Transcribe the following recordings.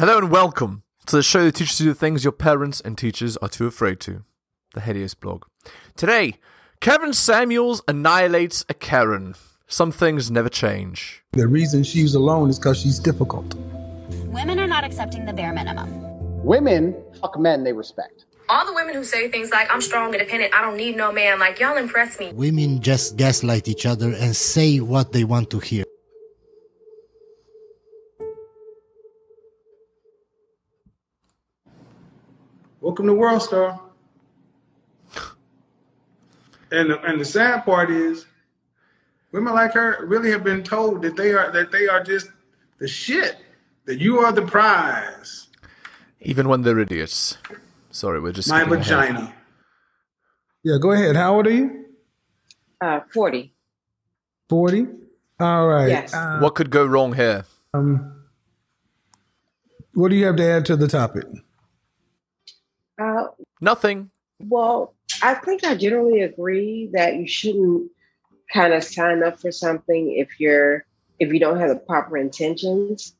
Hello and welcome to the show that teaches you the things your parents and teachers are too afraid to. The Helios blog. Today, Kevin Samuels annihilates a Karen. Some things never change. The reason she's alone is because she's difficult. Women are not accepting the bare minimum. Women fuck men they respect. All the women who say things like, I'm strong, independent, I don't need no man, like, y'all impress me. Women just gaslight each other and say what they want to hear. Welcome to World Star. And the, and the sad part is, women like her really have been told that they are that they are just the shit. That you are the prize. Even when they're idiots. Sorry, we're just My skipping ahead. vagina. Yeah, go ahead. How old are you? Uh, 40. 40? All right. Yes. Uh, What could go wrong here? um, what do you have to add to the topic? Uh, Nothing. well, I think I generally agree that you shouldn't kind of sign up for something if you're if you don't have the proper intentions.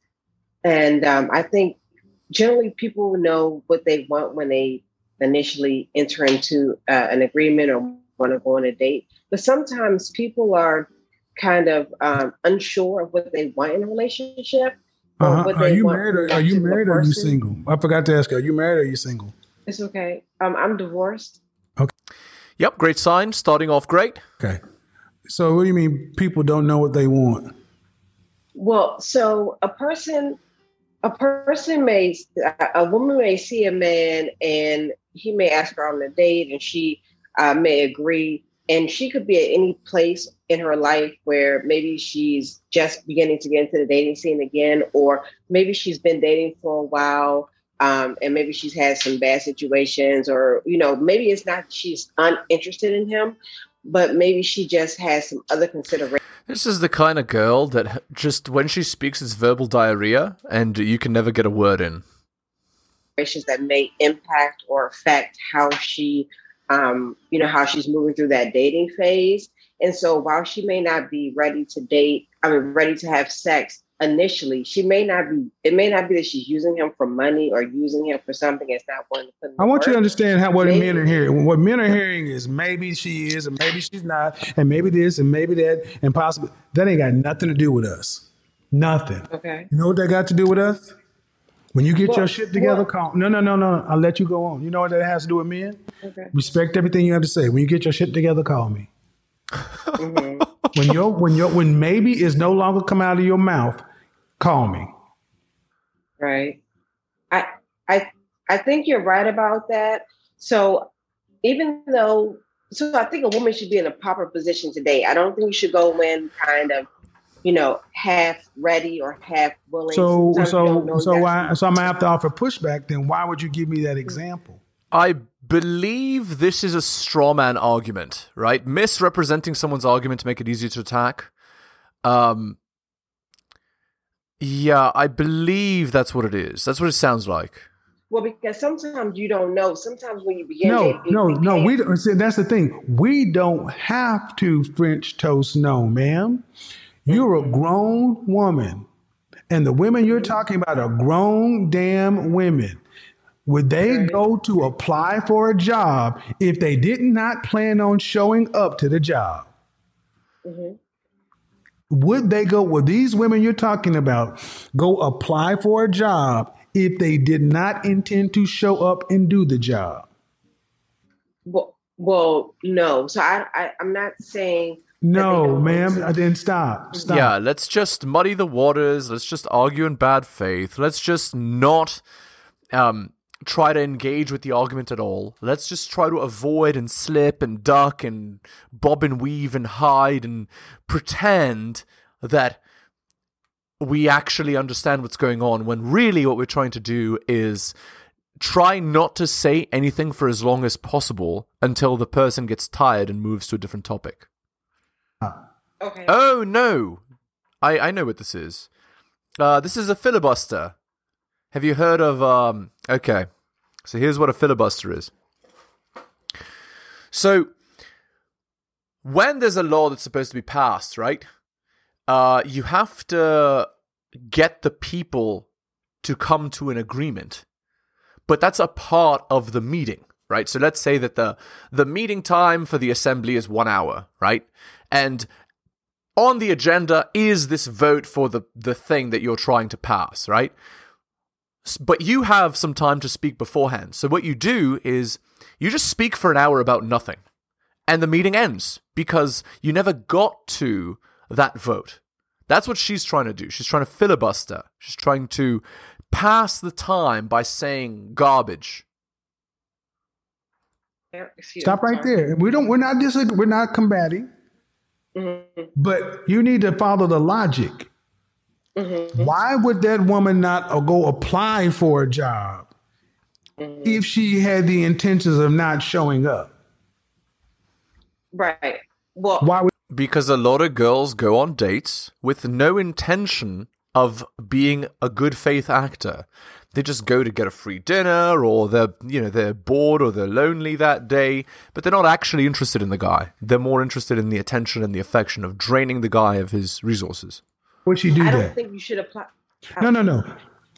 And um, I think generally people know what they want when they initially enter into uh, an agreement or want to go on a date. But sometimes people are kind of um, unsure of what they want in a relationship. Uh-huh. Are you want married? from Or, that are you married or are you single? I forgot to ask you. Are you married or are you single? It's okay. Um, I'm divorced. Okay. Yep, great sign. Starting off great. Okay. So what do you mean people don't know what they want? Well, so a person, a person may, a woman may see a man and he may ask her on a date and she uh, may agree. And she could be at any place in her life where maybe she's just beginning to get into the dating scene again, or maybe she's been dating for a while. Um, and maybe she's had some bad situations, or you know, maybe it's not she's uninterested in him, but maybe she just has some other considerations. This is the kind of girl that just when she speaks, it's verbal diarrhea, and you can never get a word in. situations that may impact or affect how she um, you know how she's moving through that dating phase and so while she may not be ready to date i mean ready to have sex initially she may not be it may not be that she's using him for money or using him for something that's not willing to put in I want you to understand how what Maybe- men are hearing. What men are hearing is maybe she is, and maybe she's not, and maybe this, and maybe that, and possibly that ain't got nothing to do with us. Nothing. okay You know what that got to do with us? When you get Well, your shit together, call. No, no, no, no. I'll let you go on. You know what that has to do with men? okay Respect everything you have to say. When you get your shit together, call me. Mhm. When your when your when maybe is no longer come out of your mouth, call me. right i i i think you're right about that so even though so i think a woman should be in a proper position today i don't think you should go in kind of you know half ready or half willing So Sometimes so so exactly- I so I'm gonna have to offer pushback. Then why would you give me that example? I believe this is a straw man argument, right? Misrepresenting someone's argument to make it easier to attack. Um, yeah, I believe that's what it is. That's what it sounds like. well because sometimes you don't know sometimes when you begin No, dating, no, you no. can't- We don't. See, that's the thing. We don't have to French toast. No, ma'am. You're a grown woman, and the women you're talking about are grown damn women. Would they go to apply for a job if they did not plan on showing up to the job? Mhm. Would they go? Would these women you're talking about go apply for a job if they did not intend to show up and do the job? well, well no so I, I i'm not saying No, ma'am. I didn't stop. Stop. Yeah, let's just muddy the waters. Let's just argue in bad faith. Let's just not um, try to engage with the argument at all. Let's just try to avoid and slip and duck and bob and weave and hide and pretend that we actually understand what's going on when really what we're trying to do is try not to say anything for as long as possible until the person gets tired and moves to a different topic. okay Oh no, I I know what this is. Uh, this is a filibuster. Have you heard of? Um, okay, so here's what a filibuster is. So, when there's a law that's supposed to be passed, right? Uh, you have to get the people to come to an agreement. But that's a part of the meeting, right? So let's say that the the meeting time for the assembly is 1 hour, right? And on the agenda is this vote for the the thing that you're trying to pass, right? S- But you have some time to speak beforehand. So what you do is you just speak for an hour about nothing. And the meeting ends because you never got to that vote. That's what she's trying to do. She's trying to filibuster. She's trying to pass the time by saying garbage. Excuse Stop me, right sorry. there. We don't. We're not disag- We're not combating. Mhm. But you need to follow the logic. Mm-hmm. Why would that woman not go apply for a job Mm-hmm. if she had the intentions of not showing up? Right. Well, Why would Because a lot of girls go on dates with no intention of being a good faith actor. They just go to get a free dinner or they're you know, they're bored or they're lonely that day, but they're not actually interested in the guy. They're more interested in the attention and the affection of draining the guy of his resources. Would she do that? I don't think you should apply. No, no, no.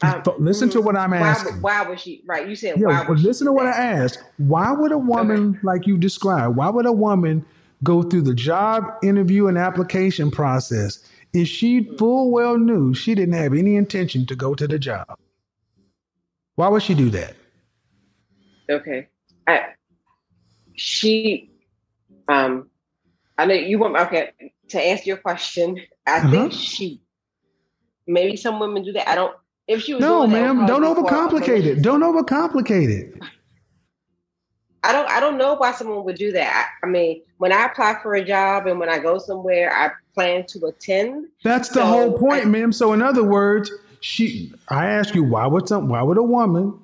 Um, listen to what I'm why, asking. would- why would she? Right. You said why Yeah, would but she listen to what I asked. Why would a woman, like you described, why would a woman go through the job interview and application process if she full well knew she didn't have any intention to go to the job? Why would she do that? Okay. I, she, um, I know you want, okay, to answer your question, I Uh-huh. think she, maybe some women do that. I don't, if she was No, doing that, it ma'am, don't probably be for a overcomplicate it. Don't overcomplicate it. I don't, I don't know why someone would do that. I, I mean, when I apply for a job and when I go somewhere, I plan to attend. That's the So, whole point, I- ma'am. So in other words, she I ask you, why would some why would a woman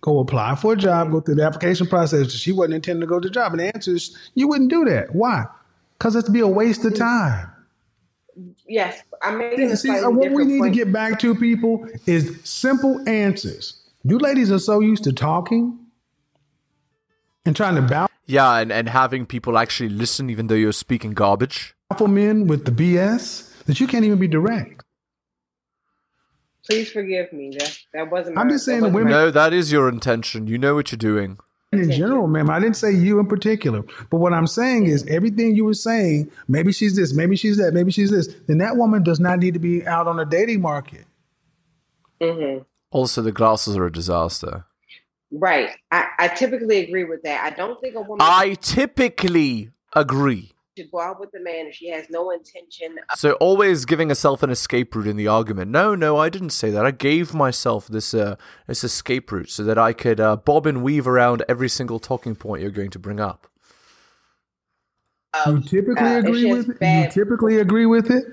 go apply for a job, go through the application process? She wasn't intending to go to the job. And the answer is you wouldn't do that. Why? Because it'd be a waste of time. Yes, I'm making a See, slightly uh, what we need point. to get back to people is simple answers. You ladies are so used to talking and trying to bow. Yeah, and, and having people actually listen even though you're speaking garbage. powerful men with the BS that you can't even be direct. Please forgive me. That that wasn't. I'm my- just saying the women- my- No, that is your intention. You know what you're doing. In general, ma'am. I didn't say you in particular. But what I'm saying is everything you were saying, maybe she's this, maybe she's that, maybe she's this, then that woman does not need to be out on the dating market. Mhm. Also, the glasses are a disaster. Right. I, I typically agree with that. I don't think a woman I typically agree. Should go out with a man if she has no intention of So always giving herself an escape route in the argument. No, no, I didn't say that. I gave myself this uh, this escape route so that I could uh, bob and weave around every single talking point you're going to bring up. You typically uh, agree she has with it. You typically agree with it.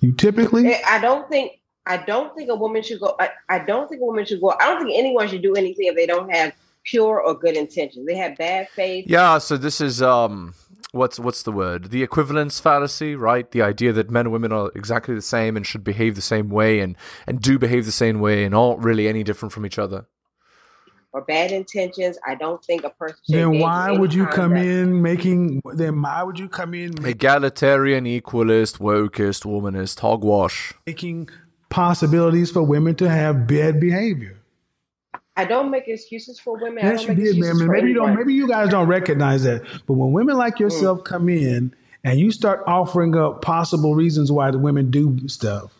You typically. I don't think I don't think a woman should go I, I don't think a woman should go I don't think anyone should do anything if they don't have pure or good intentions. They have bad faith. Yeah, so this is um what's what's the word? The equivalence fallacy, right? The idea that men and women are exactly the same and should behave the same way and and do behave the same way and aren't really any different from each other. or bad intentions. I don't think a person should then why would you come conduct. in making? Then why would you come in Egalitarian, equalist, wokist, womanist, hogwash. making possibilities for women to have bad behavior? I don't make excuses for women. I Yes, don't you make did, man. Maybe you don't. Maybe you guys don't recognize that. But when women like mm. yourself come in and you start offering up possible reasons why the women do stuff,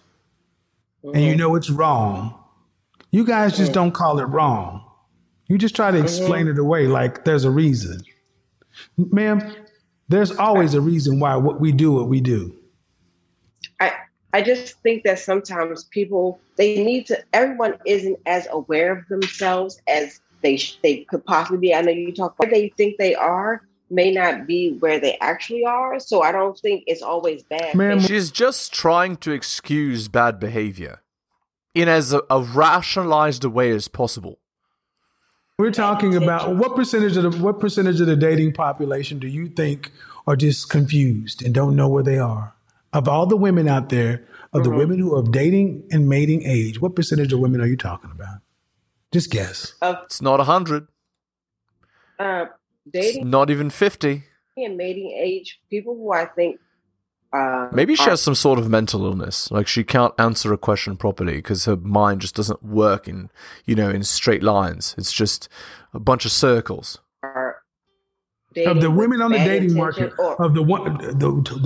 and you mm-hmm. know it's wrong, you guys just mm. don't call it wrong. You just try to mm-hmm. explain it away like there's a reason, ma'am. There's always a reason why what we do what we do. I I just think that sometimes people they need to. Everyone isn't as aware of themselves as they sh- they could possibly be. I know you talk about they think they are may not be where they actually are. So I don't think it's always bad. Ma'am, faith. She's just trying to excuse bad behavior in as a, a rationalized a way as possible. We're talking about what percentage of the what percentage of the dating population do you think are just confused and don't know where they are? Of all the women out there, of the women who are of dating and mating age, what percentage of women are you talking about? Just guess. of It's not 100, uh, it's dating not even 50. and mating age, people who I think um, Maybe she are- has some sort of mental illness. Like she can't answer a question properly because her mind just doesn't work in, you know, in straight lines. It's just a bunch of circles. Are of the women on the dating market, or- of the one, the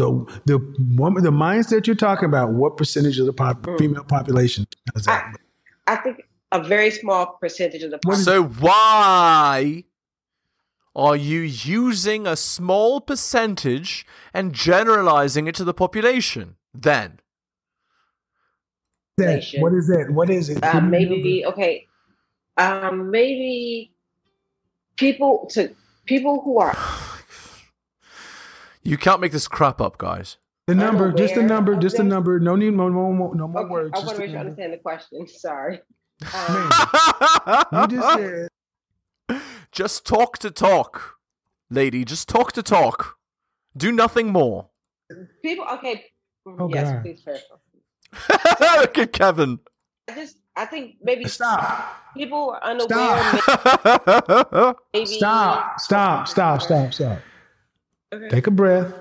the the woman, the mindset you're talking about. What percentage of the pop, Mm. female population has that? I think a very small percentage of the population. So why are you using a small percentage and generalizing it to the population then? that? What is that? What is it? uh, Give me a maybe okay um maybe people to people who are You can't make this crap up, guys. The number, just the number, just the number. No need, no more, no more okay, words. i just want to make sure i understand the question sorry um, you just said Just talk to talk, lady. Just talk to talk. Do nothing more. people okay Oh, yes God. please clarify Look at Kevin. i just i think maybe stop, people are unaware Stop. maybe stop, stop, stop, stop, stop. okay, Take a breath.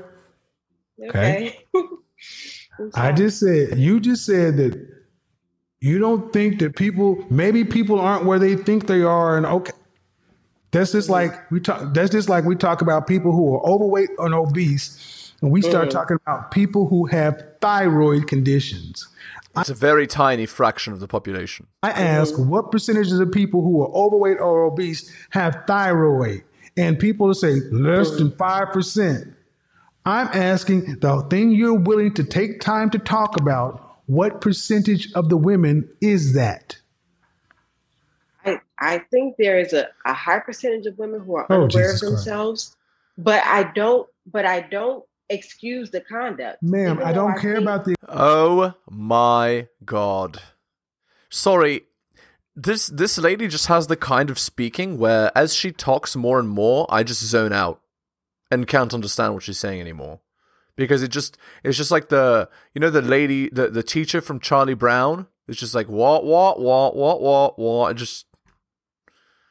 okay. I'm I just said, you just said that you don't think that people, maybe people aren't where they think they are, and okay. That's just mm-hmm. like we talk. That's just like we talk about people who are overweight and obese, and we start mm-hmm. talking about people who have thyroid conditions. It's a very tiny fraction of the population. I ask what percentage of the people who are overweight or obese have thyroid, and people say less than five percent. I'm asking the thing you're willing to take time to talk about. What percentage of the women is that? I, I think there is a, a high percentage of women who are Oh, unaware Jesus of Christ. themselves, but I don't. But I don't excuse the conduct, Ma'am, I don't care think- about the Oh my god. Sorry. This this lady just has the kind of speaking where as she talks more and more, I just zone out and can't understand what she's saying anymore. Because it just it's just like the you know the lady the, the teacher from Charlie Brown It's just like what what what what what what it just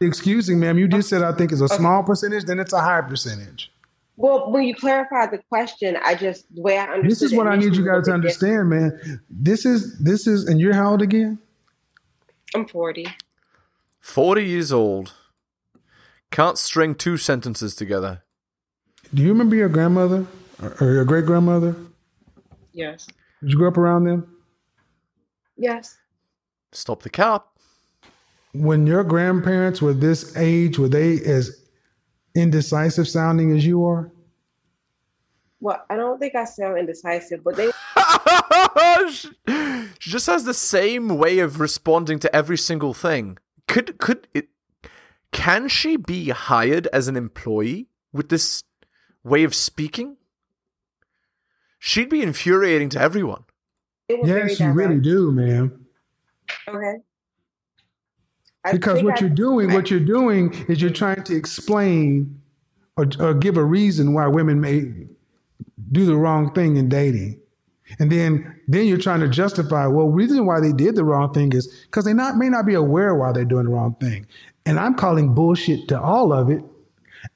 Excusing, ma'am. You just said I think it's a small percentage, then it's a high percentage. Well, when you clarify the question, I just the way I understood. This is what I need you guys to a different- understand, man. This is this is, and you're how old again? I'm 40. 40 years old. Can't string two sentences together. Do you remember your grandmother or, or your great grandmother? Yes. Did you grow up around them? Yes. Stop the cap. When your grandparents were this age, were they as indecisive sounding as you are? Well, I don't think I sound indecisive, but they she she just has the same way of responding to every single thing. Could could it can she be hired as an employee with this way of speaking? She'd be infuriating to everyone. they were very Yes, you really do, ma'am. Okay. Because what I- you're doing, what you're doing is you're trying to explain or, or give a reason why women may do the wrong thing in dating. And then then you're trying to justify, well, reason why they did the wrong thing is because they not may not be aware why they're doing the wrong thing. And I'm calling bullshit to all of it.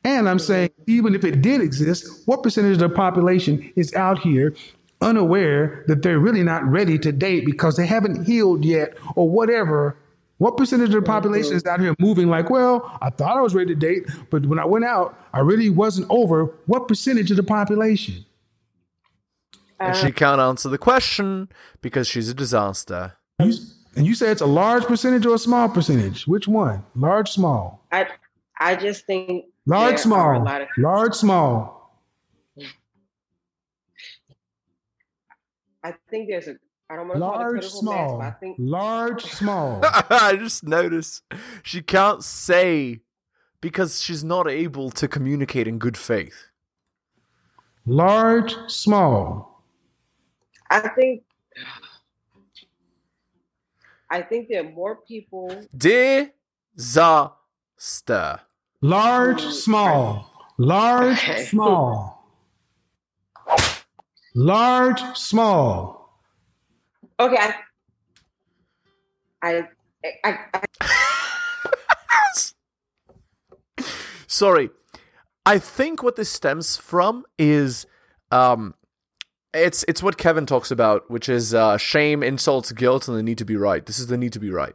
And I'm saying, even if it did exist, what percentage of the population is out here unaware that they're really not ready to date because they haven't healed yet or whatever? What percentage of the population is out here moving like, well, I thought I was ready to date, but when I went out, I really wasn't over? What percentage of the population? And she uh, can't answer the question because she's a disaster. You, and you say it's a large percentage or a small percentage? Which one? Large, small? I I just think Large, there are a small? of Large, small? I think there's a I don't want to call it Large, critical mass, small? I think Large, small? I just noticed she can't say because she's not able to communicate in good faith. Large, small? I think I think there are more people Disaster. Large, small. Large, small. Large, small. Okay, I I I, Sorry. I think what this stems from is um it's it's what Kevin talks about, which is uh, shame, insults, guilt, and the need to be right. This is the need to be right.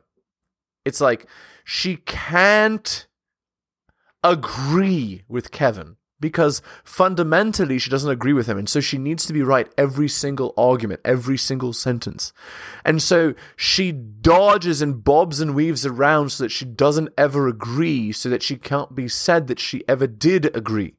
It's like she can't agree with Kevin because fundamentally she doesn't agree with him, and so she needs to be right every single argument, every single sentence, and so she dodges and bobs and weaves around so that she doesn't ever agree, so that she can't be said that she ever did agree.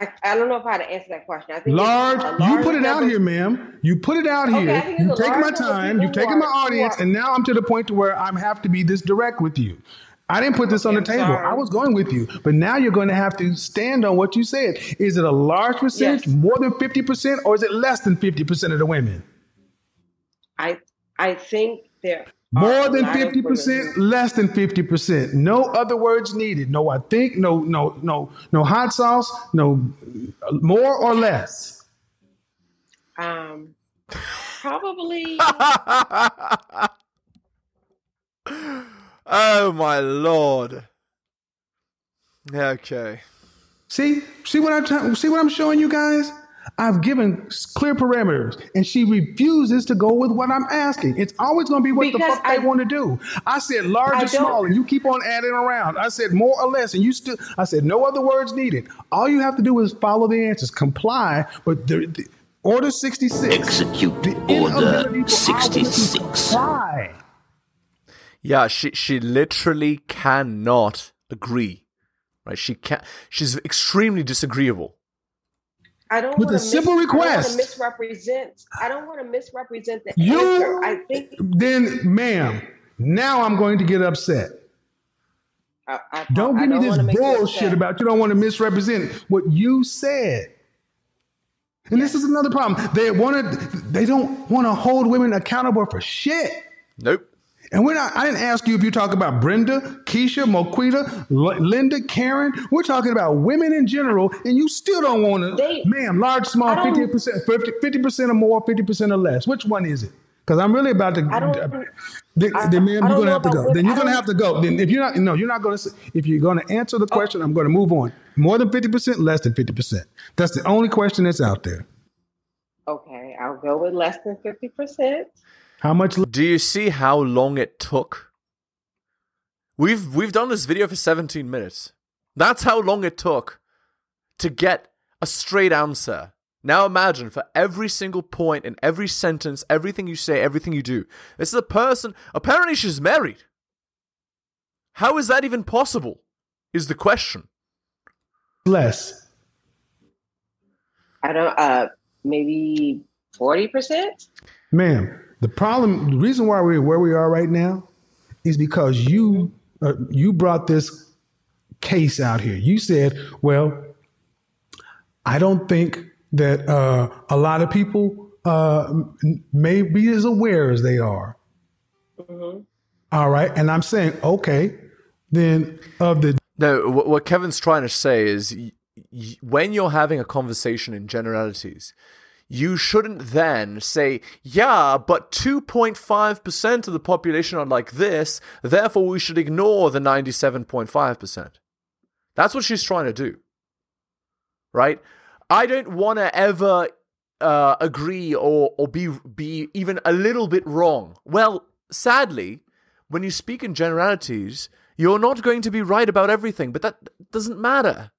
I, I don't know if how to answer that question. I think it's Large, you put it out here, ma'am. You put it out Okay, here. think You've taken my large number of time. You've taken my audience, and now I'm to the point to where I have to be this direct with you. I didn't put this on the table. sorry. I was going with you, but now you're going to have to stand on what you said. Is it a large percentage, Yes. more than fifty percent, or is it less than fifty percent of the women? I I think there More than 50%, less than fifty percent. No other words needed. No, I think. No, no, no, no hot sauce. No, more or less. Um, probably. oh my lord. Okay. See, see what I'm t- see what I'm showing you guys. I've given clear parameters, and she refuses to go with what I'm asking. It's always going to be what the Because fuck they I- want to do. I said large I or small, and you keep on adding around. I said more or less, and you still. I said no other words needed. All you have to do is follow the answers, comply. But the, the order sixty six. Execute the Order inability for our women to 66. comply. Yeah, she she literally cannot agree. Right? She can't. she's extremely disagreeable. I don't With want a simple mis- I don't request. misrepresent. I don't want to misrepresent the You answer. I think. then, ma'am. Now I'm going to get upset. I, I, Don't I give me wanna this bullshit about you don't want to misrepresent what you said. And this is another problem. They want to. They don't want to hold women accountable for shit. Nope. And we're not. I didn't ask you if you talk about Brenda, Keisha, Moquita, L- Linda, Karen. We're talking about women in general, and you still don't want to. They- Ma'am, large, small, fifty percent, fifty percent or more, fifty percent or less. Which one is it? Because I'm really about to. I don't- uh, Then, I- then ma'am, I you're gonna have to go. what- Then you're gonna have to go. Then if you're not, no, you're not gonna. s- If you're gonna answer the oh. question, I'm gonna move on. More than fifty percent, less than fifty percent. That's the only question that's out there. Okay, I'll go with less than fifty percent. How much? Do you see how long it took? We've we've done this video for 17 minutes. That's how long it took to get a straight answer. Now imagine for every single point in every sentence, everything you say, everything you do. This is a person, apparently she's married. How is that even possible? Is the question. Less. I don't. Uh, maybe forty percent. Ma'am, the problem, the reason why we're where we are right now is because you uh, you brought this case out here. You said, well, I don't think that uh, a lot of people uh, may be as aware as they are. All right. And I'm saying, okay, then of the No, what, what Kevin's trying to say is y- y- when you're having a conversation in generalities, you shouldn't then say, yeah, but 2.5% of the population are like this, therefore we should ignore the 97.5%. That's what she's trying to do. Right? I don't want to ever uh, agree or, or be, be even a little bit wrong. Well, sadly, when you speak in generalities, you're not going to be right about everything, but that doesn't matter.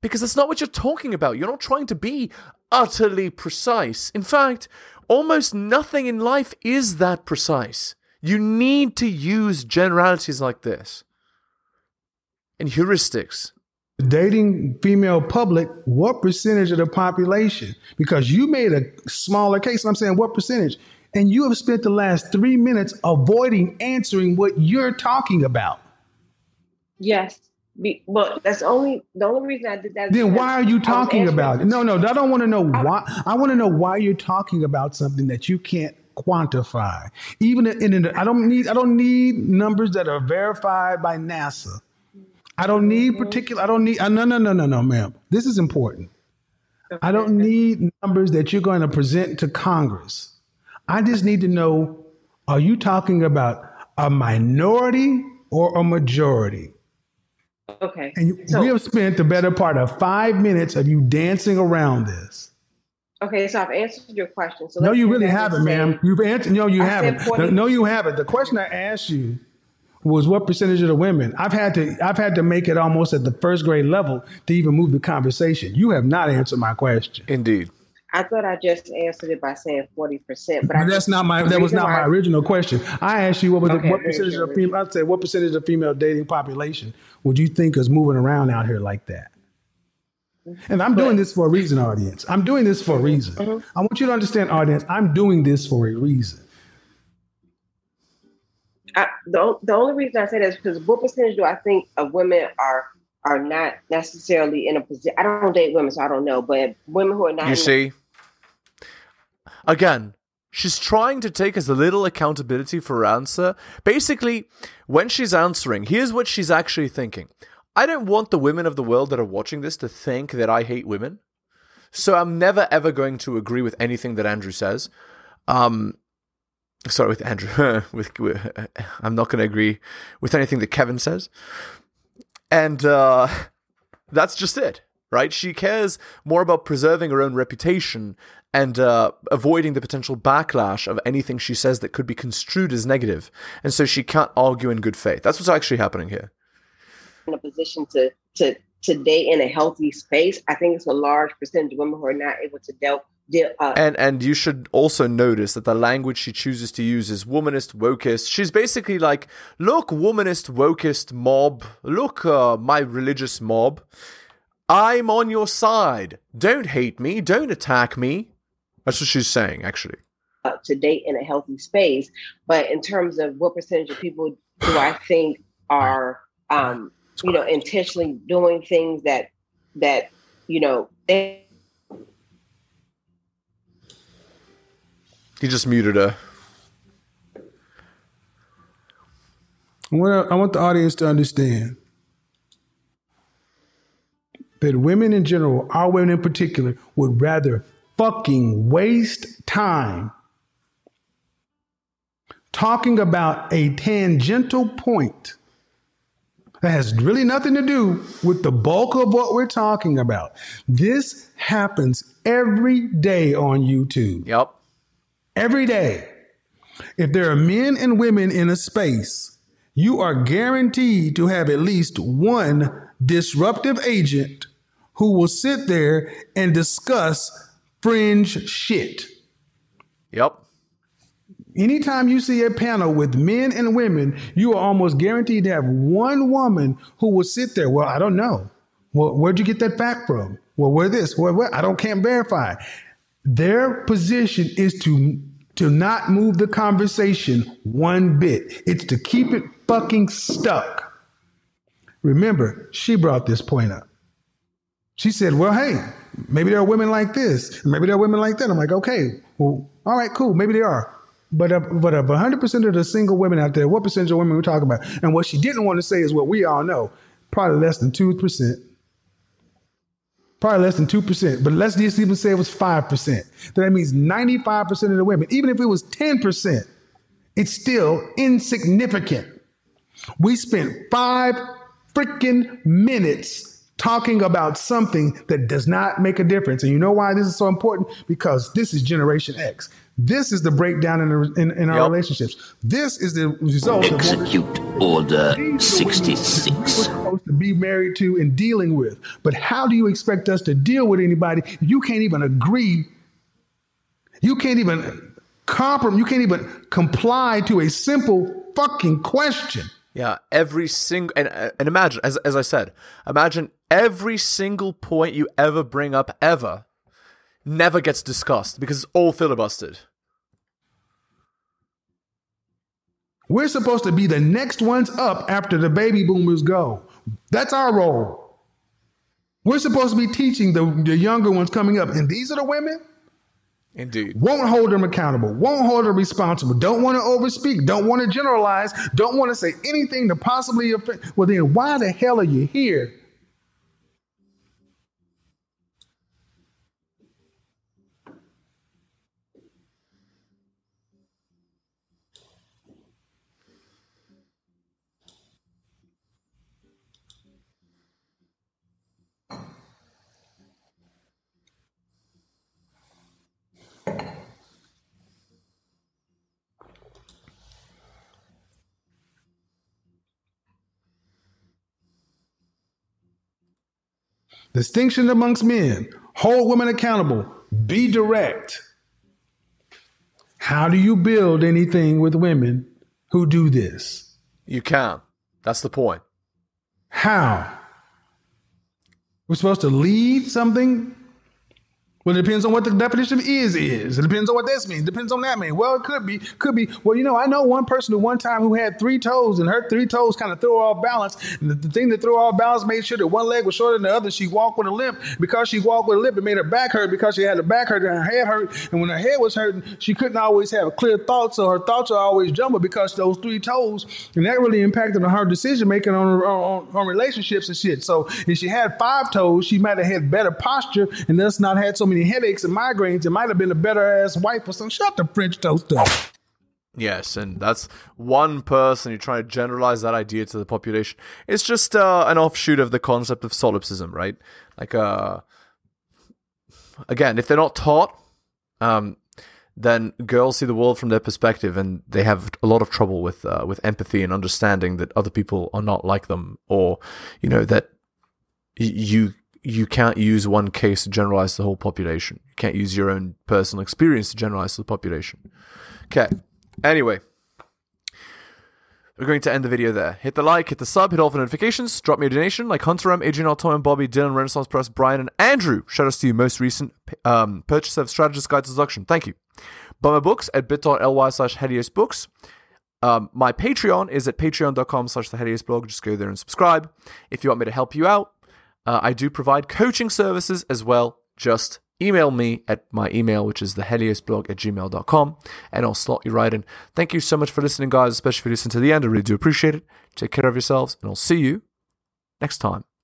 Because that's not what you're talking about. You're not trying to be utterly precise. In fact, almost nothing in life is that precise. You need to use generalities like this and heuristics. dating female public, what percentage of the population? Because you made a smaller case. And I'm saying, what percentage? And you have spent the last three minutes avoiding answering what you're talking about. Yes. Be, well, that's only the only reason I did that. Then why are you talking about it? No, no, I don't want to know why. I want to know why you're talking about something that you can't quantify. Even in, in I don't need I don't need numbers that are verified by NASA. I don't need particular. I don't need. Uh, no, no, no, no, no, ma'am. This is important. I don't need numbers that you're going to present to Congress. I just need to know: Are you talking about a minority or a majority? Okay. And So- we have spent the better part of five minutes of you dancing around this. Okay, so I've answered your question. So No, you really haven't, and ma'am. You've answered. No, you I haven't. 40 No, you haven't. The question I asked you was what percentage of the women. I've had to. I've had to make it almost at the first grade level to even move the conversation. You have not answered my question. Indeed. I thought I just answered it by saying forty percent, but I But that's not my. That was not my why- original question. I asked you what was Okay, the, what percentage your of female. I said what percentage of female dating population would you think is moving around out here like that? And I'm doing this for a reason, audience. I'm doing this for a reason. Mm-hmm. I want you to understand, audience. I'm doing this for a reason. I, the, the only reason I say that is because what percentage do I think of women are are not necessarily in a position? I don't date women, so I don't know. But women who are not, You see? Again, she's trying to take as a little accountability for her answer. Basically, when she's answering, here's what she's actually thinking. I don't want the women of the world that are watching this to think that I hate women. So I'm never ever going to agree with anything that Andrew says. Um sorry with Andrew with, with I'm not going to agree with anything that Kevin says. And uh that's just it, right? She cares more about preserving her own reputation and uh, avoiding the potential backlash of anything she says that could be construed as negative. And so she can't argue in good faith. That's what's actually happening here. in a position to to to date in a healthy space, I think it's a large percentage of women who are not able to deal. Deal uh, And and you should also notice that the language she chooses to use is womanist, wokist. She's basically like, look, womanist, wokist mob. Look, uh, my religious mob. I'm on your side. Don't hate me. Don't attack me. That's what she's saying, actually. uh, to date in a healthy space. But in terms of what percentage of people do I think are, um, you know, intentionally doing things that that you know they He just muted her. I want, I want the audience to understand that women in general, our women in particular, would rather fucking waste time talking about a tangential point that has really nothing to do with the bulk of what we're talking about. This happens every day on YouTube. Yep. Every day. If there are men and women in a space, you are guaranteed to have at least one disruptive agent who will sit there and discuss fringe shit. Yep. Anytime you see a panel with men and women, you are almost guaranteed to have one woman who will sit there. Well, I don't know. Well, where'd you get that fact from? Well, where this? Well, where? I don't can't verify. Their position is to to not move the conversation one bit. It's to keep it fucking stuck. Remember, she brought this point up. She said, "Well, hey, maybe there are women like this, maybe there are women like that." I'm like, "Okay, well, all right, cool, maybe they are." But uh, but of 100 percent of the single women out there, what percentage of women we talking about? And what she didn't want to say is what we all know, probably less than two percent. Probably less than 2%, but let's just even say it was 5%. Then that means 95% of the women, even if it was 10%, it's still insignificant. We spent five freaking minutes talking about something that does not make a difference. And you know why this is so important? Because this is Generation X. This is the breakdown in, the, in, in our Yep. relationships. This is the result of Execute Order these are the women We're 66. supposed to be married to and dealing with. But how do you expect us to deal with anybody? You can't even agree. You can't even compromise. You can't even comply to a simple fucking question. Yeah, every single and and imagine as as I said, imagine every single point you ever bring up ever never gets discussed because it's all filibustered. We're supposed to be the next ones up after the baby boomers go. That's our role. We're supposed to be teaching the, the younger ones coming up. And these are the women Indeed. won't hold them accountable, won't hold them responsible, don't want to overspeak, don't want to generalize, don't want to say anything to possibly offend. Well, then why the hell are you here? Distinction amongst men. Hold women accountable. Be direct. How do you build anything with women who do this? You can. That's the point. How? We're supposed to lead something? Well, it depends on what the definition of is is. It depends on what this means. It depends on that mean. Well, it could be, could be. Well, you know, I know one person at one time who had three toes, and her three toes kind of threw her off balance. And the, the thing that threw her off balance made sure that one leg was shorter than the other. She walked with a limp. Because she walked with a limp, it made her back hurt because she had her back hurt and her head hurt. And when her head was hurting, she couldn't always have a clear thoughts, so her thoughts are always jumbled because those three toes, and that really impacted on her decision making on, on on relationships and shit. So if she had five toes, she might have had better posture and thus not had so many headaches and migraines. It might have been a better ass wife or some. Shut the French toast up. Yes, and that's one person you try to generalize that idea to the population. It's just uh, an offshoot of the concept of solipsism, right? Like, uh, again, if they're not taught, um, then girls see the world from their perspective, and they have a lot of trouble with uh, with empathy and understanding that other people are not like them, or you know that you you can't use one case to generalize the whole population. You can't use your own personal experience to generalize the population. Okay. Anyway, we're going to end the video there. Hit the like, hit the sub, hit all the notifications, drop me a donation like Hunter M, Adrian Tom and Bobby, Dylan, Renaissance Press, Brian, and Andrew. Shout out to you, most recent um, purchase of Strategist Guide to Seduction. Thank you. Buy my books at bit.ly slash Helios Books. Um, my Patreon is at patreon.com slash the blog. Just go there and subscribe. If you want me to help you out, uh, I do provide coaching services as well. Just email me at my email, which is theheliosblog at gmail.com, and I'll slot you right in. Thank you so much for listening, guys, especially if you listen to the end. I really do appreciate it. Take care of yourselves, and I'll see you next time.